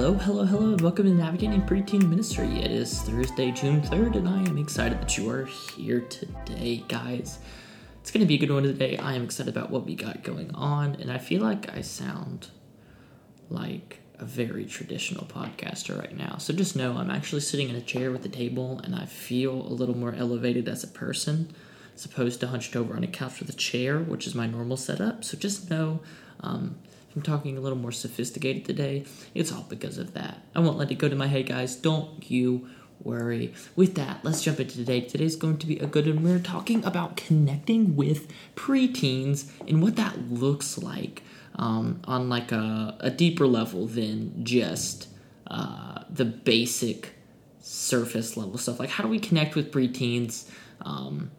Hello, hello, hello, and welcome to Navigating Preteen Ministry. It is Thursday, June 3rd, and I am excited that you are here today, guys. It's going to be a good one today. I am excited about what we got going on, and I feel like I sound like a very traditional podcaster right now. So just know I'm actually sitting in a chair with a table, and I feel a little more elevated as a person, as opposed to hunched over on a couch with a chair, which is my normal setup. So just know um, I'm talking a little more sophisticated today. It's all because of that. I won't let it go to my head, guys. Don't you worry. With that, let's jump into today. Today's going to be a good one. We're talking about connecting with preteens and what that looks like um, on like a, a, deeper level than just uh, the basic surface level stuff. Like how do we connect with preteens? Um,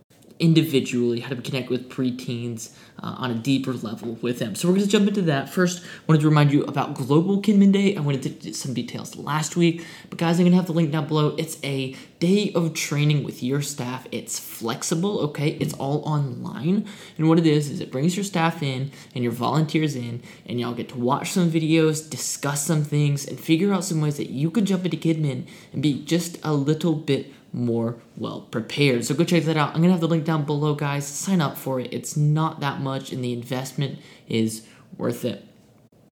individually, how to connect with preteens uh, on a deeper level with them. So we're going to jump into that. First, I wanted to remind you about Global Kidmin Day. I went into some details last week, but guys, I'm going to have the link down below. It's a day of training with your staff. It's flexible, okay? It's all online. And what it is, is it brings your staff in and your volunteers in, and y'all get to watch some videos, discuss some things, and figure out some ways that you could jump into Kidmin and be just a little bit more well prepared. So go check that out. I'm going to have the link down below, guys. Sign up for it. It's not that much, and the investment is worth it.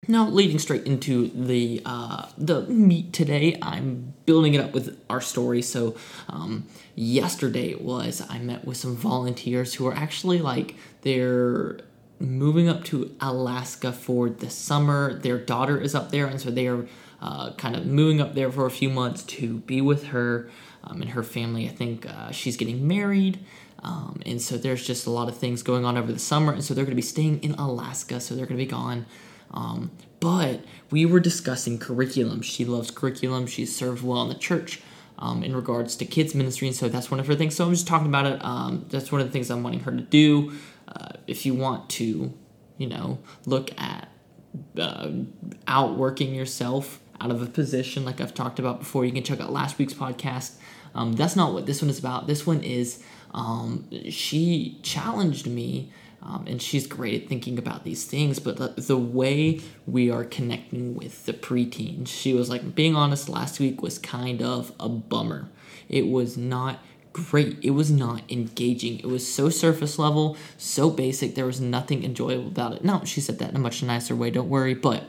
Now, leading straight into the uh, the meat today, I'm building it up with our story. So, um, yesterday was I met with some volunteers who are actually like they're moving up to Alaska for the summer. Their daughter is up there, and so they are uh, kind of moving up there for a few months to be with her um, and her family. I think uh, she's getting married. Um, and so there's just a lot of things going on over the summer. And so they're going to be staying in Alaska. So they're going to be gone. Um, but we were discussing curriculum. She loves curriculum. She's served well in the church um, in regards to kids ministry. And so that's one of her things. So I'm just talking about it. Um, that's one of the things I'm wanting her to do. Uh, if you want to, you know, look at uh, outworking yourself out of a position like I've talked about before, you can check out last week's podcast. Um, that's not what this one is about. This one is um, she challenged me, um, and she's great at thinking about these things. But the, the way we are connecting with the preteens, she was like, being honest, last week was kind of a bummer. It was not great. It was not engaging. It was so surface level, so basic. There was nothing enjoyable about it. No, she said that in a much nicer way. Don't worry, but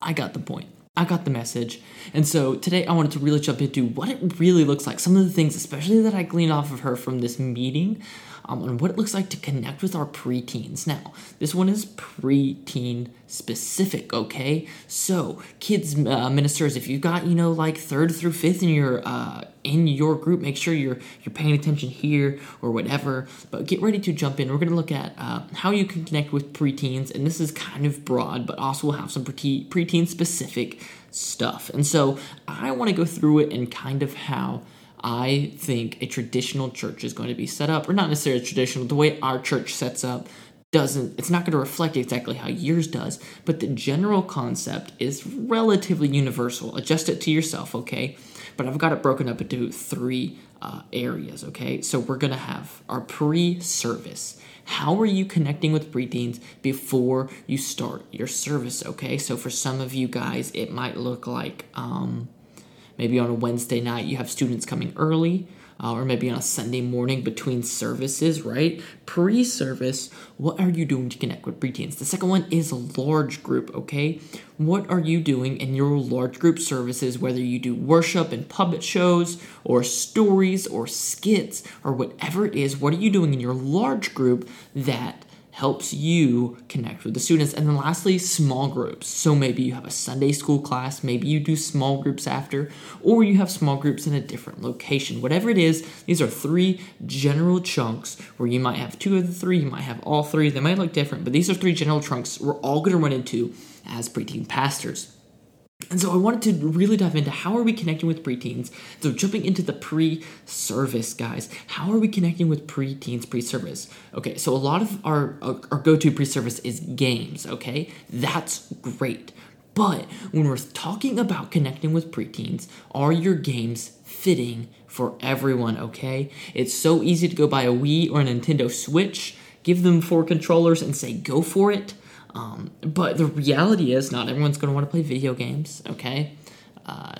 I got the point. I got the message. And so today I wanted to really jump into what it really looks like. Some of the things, especially that I gleaned off of her from this meeting, um, on what it looks like to connect with our preteens. Now, this one is preteen specific, okay? So, kids uh, ministers, if you've got you know like third through fifth in your uh, in your group, make sure you're you're paying attention here or whatever. But get ready to jump in. We're going to look at uh, how you can connect with preteens, and this is kind of broad, but also we'll have some prete- preteen specific stuff. And so, I want to go through it and kind of how I think a traditional church is going to be set up, or not necessarily traditional, the way our church sets up doesn't it's not going to reflect exactly how yours does but the general concept is relatively universal. Adjust it to yourself okay? But i've got it broken up into three uh, areas okay? So we're going to have our pre-service. How are you connecting with preteens before you start your service okay? So for some of you guys it might look like um, Maybe on a Wednesday night, you have students coming early, uh, or maybe on a Sunday morning between services, right? Pre service, what are you doing to connect with preteens? The second one is a large group, okay? What are you doing in your large group services, whether you do worship and puppet shows, or stories, or skits, or whatever it is? What are you doing in your large group that helps you connect with the students. And then lastly, small groups. So maybe you have a Sunday school class, maybe you do small groups after, or you have small groups in a different location. Whatever it is, these are three general chunks where you might have two of the three, you might have all three. They might look different, but these are three general chunks we're all to run into as preteen pastors. And so I wanted to really dive into how are we connecting with preteens. So jumping into the pre-service, guys. How are we connecting with preteens pre-service? Okay, so a lot of our uh, our go-to pre-service is games. Okay, that's great. But when we're talking about connecting with preteens, are your games fitting for everyone? Okay, it's so easy to go buy a Wii or a Nintendo Switch, give them four controllers, and say go for it Um, but the reality is, not everyone's going to want to play video games, okay? Uh,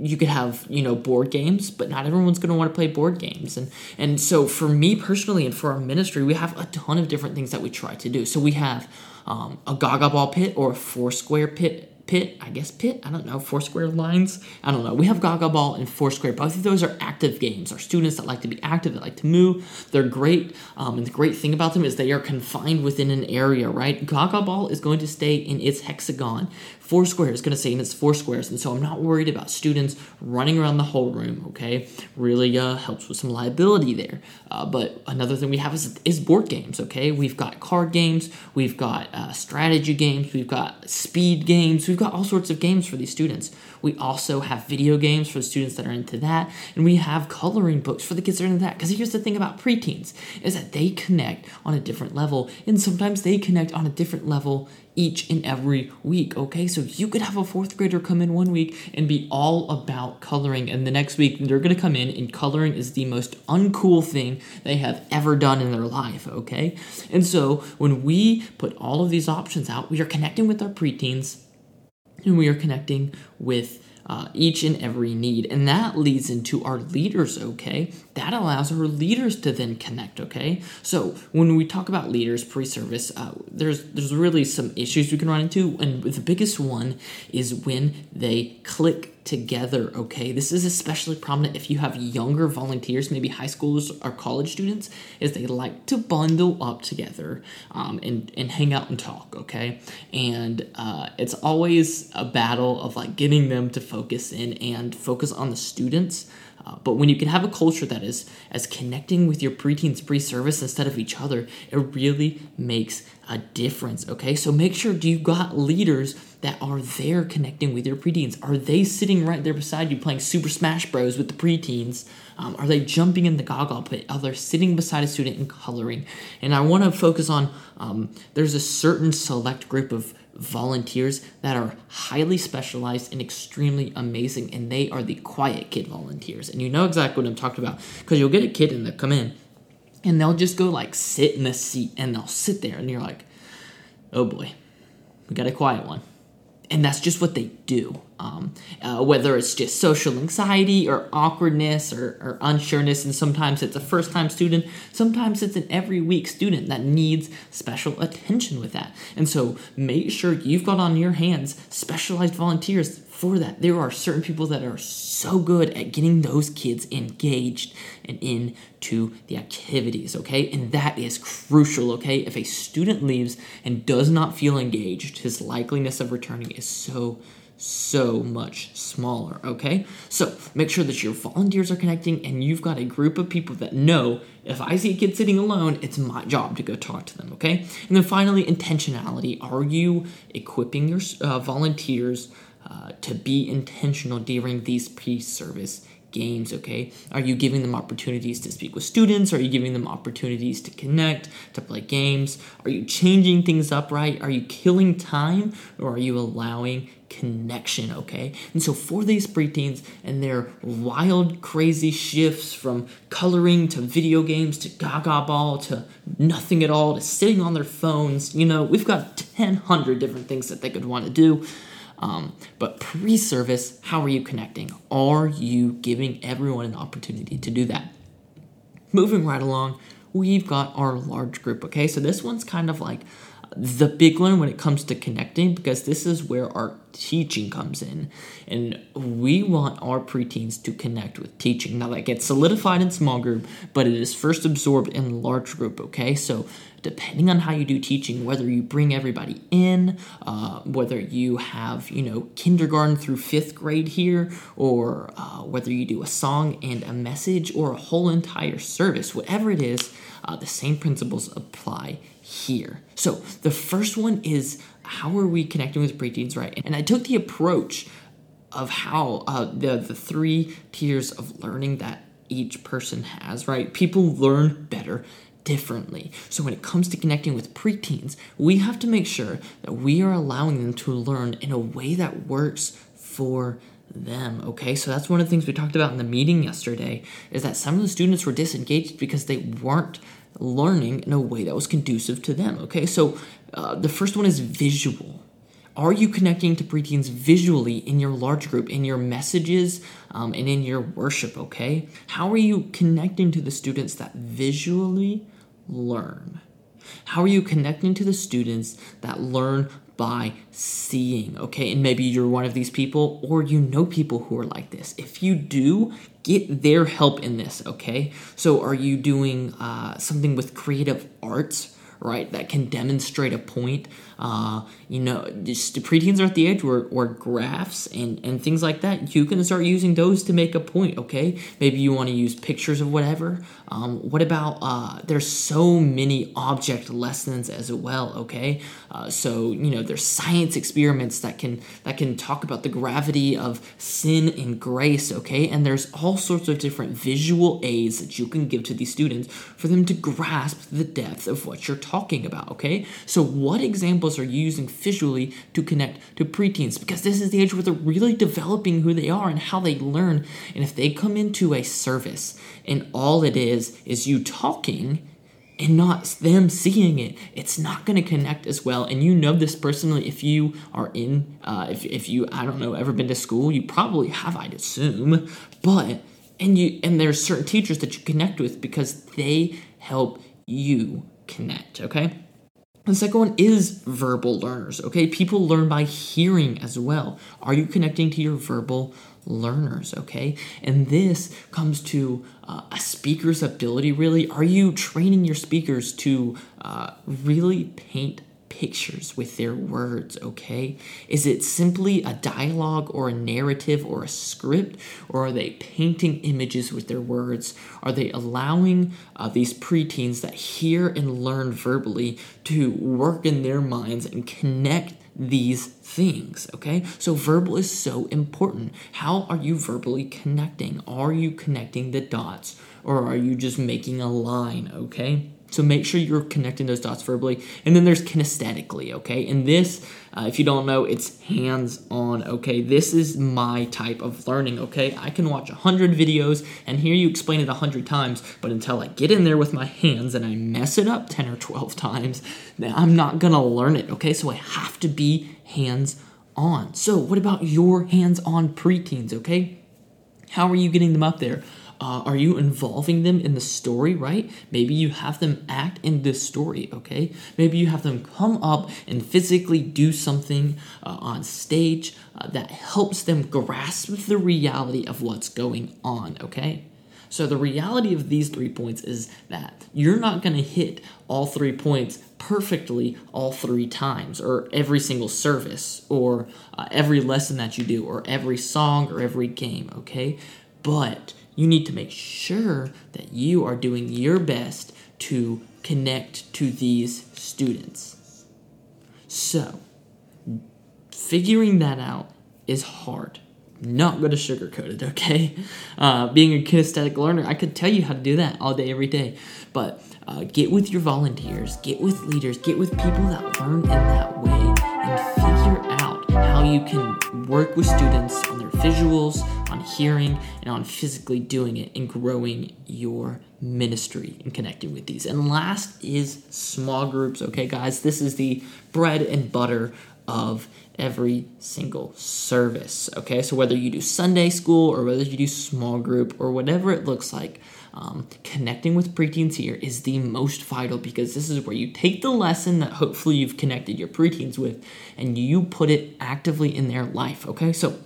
you could have you know board games but not everyone's going to want to play board games and and so for me personally and for our ministry we have a ton of different things that we try to do so we have um, a gaga ball pit or a four square pit pit, I guess pit, I don't know, Foursquare lines, I don't know. We have Gaga Ball and Foursquare. Both of those are active games. Our students that like to be active, that like to move, they're great. Um, and the great thing about them is they are confined within an area, right? Gaga Ball is going to stay in its hexagon. Foursquare is going to in its four squares, and so I'm not worried about students running around the whole room. Okay, really uh, helps with some liability there. Uh, but another thing we have is, is board games. Okay, we've got card games, we've got uh, strategy games, we've got speed games, we've got all sorts of games for these students. We also have video games for the students that are into that, and we have coloring books for the kids that are into that. Because here's the thing about preteens is that they connect on a different level, and sometimes they connect on a different level each and every week. Okay, so you could have a fourth grader come in one week and be all about coloring, and the next week they're gonna come in and coloring is the most uncool thing they have ever done in their life. Okay, and so when we put all of these options out, we are connecting with our preteens and we are connecting with uh, each and every need. And that leads into our leaders, okay? That allows our leaders to then connect, okay? So when we talk about leaders pre-service, uh, there's there's really some issues we can run into, and the biggest one is when they click together, okay? This is especially prominent if you have younger volunteers, maybe high schoolers or college students, is they like to bundle up together um, and, and hang out and talk, okay? And uh, it's always a battle of like getting them to focus in and focus on the students uh, but when you can have a culture that is as connecting with your preteens pre-service instead of each other, it really makes a difference. Okay, so make sure you got leaders that are there connecting with your preteens. Are they sitting right there beside you playing Super Smash Bros with the preteens? Um, are they jumping in the gaga pit? Are they sitting beside a student and coloring? And I want to focus on um, there's a certain select group of volunteers that are highly specialized and extremely amazing, and they are the quiet kid volunteers. And you know exactly what I'm talking about because you'll get a kid and they'll come in and they'll just go like sit in a seat and they'll sit there, and you're like, oh boy, we got a quiet one and that's just what they do. Um, uh, whether it's just social anxiety or awkwardness or, or unsureness, and sometimes it's a first time student, sometimes it's an every week student that needs special attention with that. And so make sure you've got on your hands specialized volunteers for that. There are certain people that are so good at getting those kids engaged and into the activities, okay? And that is crucial, okay? If a student leaves and does not feel engaged, his likeliness of returning is so so much smaller, okay? So make sure that your volunteers are connecting and you've got a group of people that know if I see a kid sitting alone, it's my job to go talk to them, okay? And then finally, intentionality. Are you equipping your uh, volunteers uh, to be intentional during these pre-service games okay? Are you giving them opportunities to speak with students? Are you giving them opportunities to connect to play games? Are you changing things up right? Are you killing time or are you allowing connection okay? And so for these preteens and their wild crazy shifts from coloring to video games to gaga ball to nothing at all to sitting on their phones you know we've got 100 different things that they could want to do um, but pre service, how are you connecting? Are you giving everyone an opportunity to do that? Moving right along, we've got our large group, okay? So this one's kind of like the big one when it comes to connecting because this is where our teaching comes in. And we want our preteens to connect with teaching. Now, that gets solidified in small group, but it is first absorbed in large group, okay? So, depending on how you do teaching, whether you bring everybody in, uh, whether you have, you know, kindergarten through fifth grade here, or uh, whether you do a song and a message or a whole entire service, whatever it is, uh, the same principles apply here. So the first one is how are we connecting with preteens, right? And I took the approach of how uh, the the three tiers of learning that each person has, right? People learn better differently. So when it comes to connecting with preteens, we have to make sure that we are allowing them to learn in a way that works for them okay so that's one of the things we talked about in the meeting yesterday is that some of the students were disengaged because they weren't learning in a way that was conducive to them. Okay, so uh, the first one is visual. Are you connecting to preteens visually in your large group, in your messages, um, and in your worship? Okay, how are you connecting to the students that visually learn? How are you connecting to the students that learn by seeing, okay? And maybe you're one of these people or you know people who are like this. If you do, get their help in this, okay? So, are you doing uh, something with creative arts? right, that can demonstrate a point. Uh, you know, just preteens are at the age where, graphs and, and things like that, you can start using those to make a point, okay? Maybe you want to use pictures of whatever. Um, what about, uh, there's so many object lessons as well, okay? Uh, so, you know, there's science experiments that can, that can talk about the gravity of sin and grace, okay? And there's all sorts of different visual aids that you can give to these students for them to grasp the depth of what you're talking about, okay? So, what examples are you using visually to connect to preteens? Because this is the age where they're really developing who they are and how they learn. And if they come into a service and all it is is you talking, and not them seeing it, it's not going to connect as well. And you know this personally if you are in, uh, if, if you, I don't know, ever been to school, you probably have, I'd assume. But, and you, and there's certain teachers that you connect with because they help you connect, okay? The second one is verbal learners, okay? People learn by hearing as well. Are you connecting to your verbal learners, okay? And this comes to uh, a speaker's ability, really. Are you training your speakers to uh, really paint pictures with their words, okay? Is it simply a dialogue or a narrative or a script, or are they painting images with their words? Are they allowing uh, these preteens that hear and learn verbally to work in their minds and connect these things, okay? So, verbal is so important. How are you verbally connecting? Are you connecting the dots, or are you just making a line, okay? So make sure you're connecting those dots verbally. And then there's kinesthetically, okay? And this, uh, if you don't know, it's hands on, okay? This is my type of learning, okay? I can watch 100 videos and hear you explain it 100 times, but until I get in there with my hands and I mess it up 10 or 12 times, then I'm not gonna learn it, okay? So I have to be hands on. So, what about your hands on preteens, okay? How are you getting them up there? Uh, are you involving them in the story, right? Maybe you have them act in this story, okay? Maybe you have them come up and physically do something uh, on stage uh, that helps them grasp the reality of what's going on, okay? So, the reality of these three points is that you're not going to hit all three points perfectly all three times, or every single service, or uh, every lesson that you do, or every song, or every game, okay? But you need to make sure that you are doing your best to connect to these students. So, figuring that out is hard. Not going to sugarcoat it, okay? Uh, being a kinesthetic learner, I could tell you how to do that all day, every day. But uh, get with your volunteers, get with leaders, get with people that learn in that way, and figure how you can work with students on their visuals, on hearing, and on physically doing it and growing your ministry and connecting with these. And last is small groups. Okay, guys, this is the bread and butter of every single service. Okay, so whether you do Sunday school or whether you do small group or whatever it looks like, um, connecting with preteens here is the most vital because this is where you take the lesson that hopefully you've connected your preteens with and you put it actively in their life. Okay, so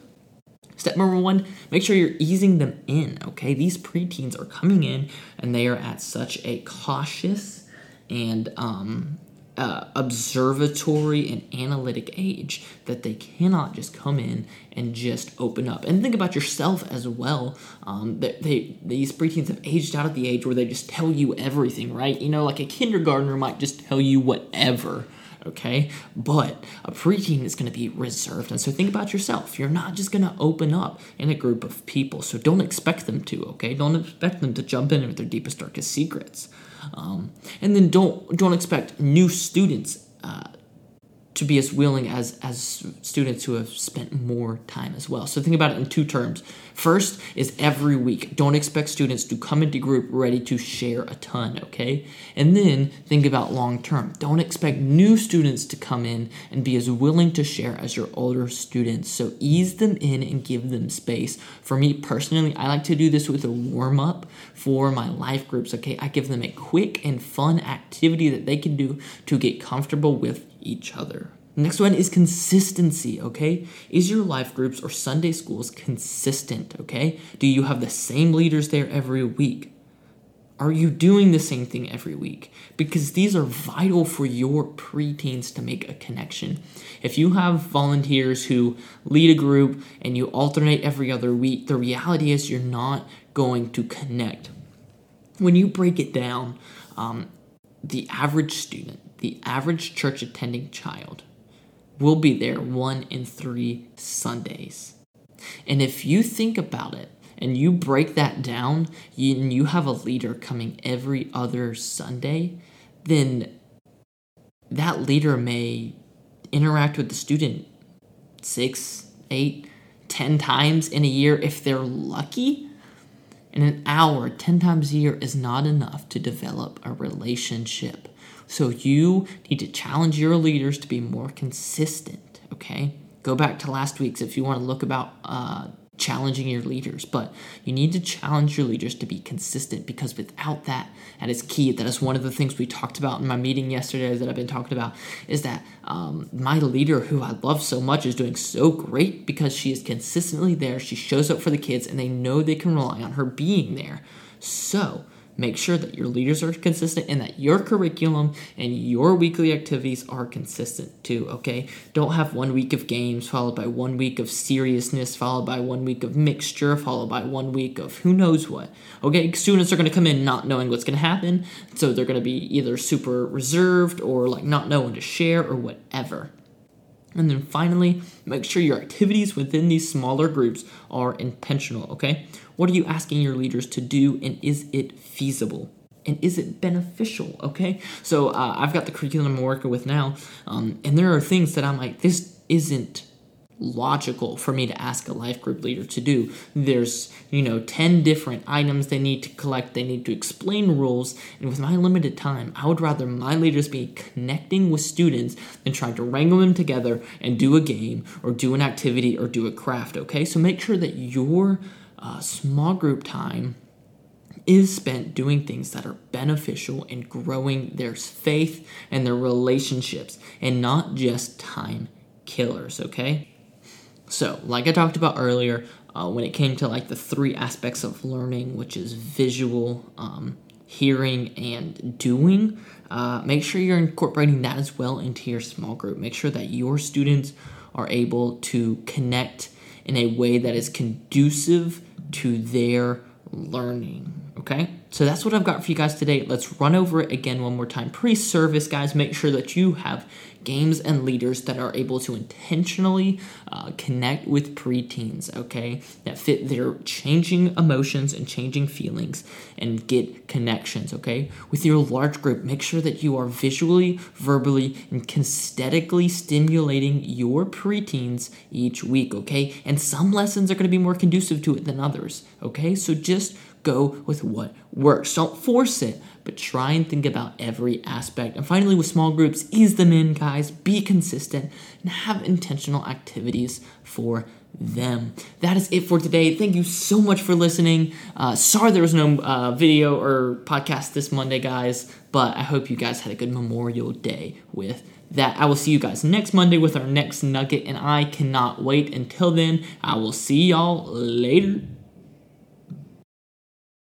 Step number one, make sure you're easing them in, okay? These preteens are coming in and they are at such a cautious and um, uh, observatory and analytic age that they cannot just come in and just open up. And think about yourself as well. Um, they, they these preteens have aged out at the age where they just tell you everything, right? You know, like a kindergartner might just tell you whatever okay? But a preteen is going to be reserved. And so think about yourself. You're not just going to open up in a group of people. So don't expect them to, okay? Don't expect them to jump in with their deepest, darkest secrets. Um, and then don't don't expect new students uh, to be as willing as as students who have spent more time as well. So think about it in two terms. First is every week. Don't expect students to come into group ready to share a ton, okay? And then think about long term. Don't expect new students to come in and be as willing to share as your older students. So ease them in and give them space. For me personally, I like to do this with a warm up for my life groups, okay? I give them a quick and fun activity that they can do to get comfortable with each other. Next one is consistency, okay? Is your life groups or Sunday schools consistent, okay? Do you have the same leaders there every week? Are you doing the same thing every week? Because these are vital for your preteens to make a connection. If you have volunteers who lead a group and you alternate every other week, the reality is you're not going to connect. When you break it down, um, the average student the average church attending child will be there one in three Sundays. And if you think about it and you break that down and you have a leader coming every other Sunday, then that leader may interact with the student six, eight, ten times in a year if they're lucky. And an hour, 10 times a year, is not enough to develop a relationship. So you need to challenge your leaders to be more consistent, okay? Go back to last week's if you want to look about uh, challenging your leaders, but you need to challenge your leaders to be consistent because without that, that is key. That is one of the things we talked about in my meeting yesterday that I've been talking about is that um, my leader, who I love so much, is doing so great because she is consistently there. She shows up for the kids and they know they can rely on her being there. So, Make sure that your leaders are consistent and that your curriculum and your weekly activities are consistent too, okay? Don't have one week of games followed by one week of seriousness, followed by one week of mixture, followed by one week of who knows what. Okay, students are going to come in not knowing what's going to happen, so they're going to be either super reserved or like not know when to share or whatever. And then finally, make sure your activities within these smaller groups are intentional, okay? What are you asking your leaders to do, and is it feasible? And is it beneficial? Okay, so uh, I've got the curriculum I'm working with now, um, and there are things that I'm like, this isn't logical for me to ask a life group leader to do. There's, you know, 10 different items they need to collect, they need to explain rules, and with my limited time, I would rather my leaders be connecting with students than trying to wrangle them together and do a game or do an activity or do a craft, okay? So make sure that your uh, small group time is spent doing things that are beneficial and growing their faith and their relationships and not just time killers, okay? So, like I talked about earlier, uh, when it came to like the three aspects of learning, which is visual, um, hearing, and doing, uh, make sure you're incorporating that as well into your small group. Make sure that your students are able to connect in a way that is conducive to their learning. Okay, so that's what I've got for you guys today. Let's run over it again one more time. Pre service, guys, make sure that you have games and leaders that are able to intentionally uh, connect with preteens, okay, that fit their changing emotions and changing feelings and get connections, okay? With your large group, make sure that you are visually, verbally, and kinesthetically stimulating your preteens each week, okay? And some lessons are going to be more conducive to it than others, okay? So just go with what works. Don't force it, but try and think about every aspect. And finally, with small groups, ease them in, guys. Be consistent and have intentional activities for them. That is it for today. Thank you so much for listening. Uh, sorry there was no uh, video or podcast this Monday, guys, but I hope you guys had a good Memorial Day with that. I will see you guys next Monday with our next nugget, and I cannot wait. Until then, I will see y'all later.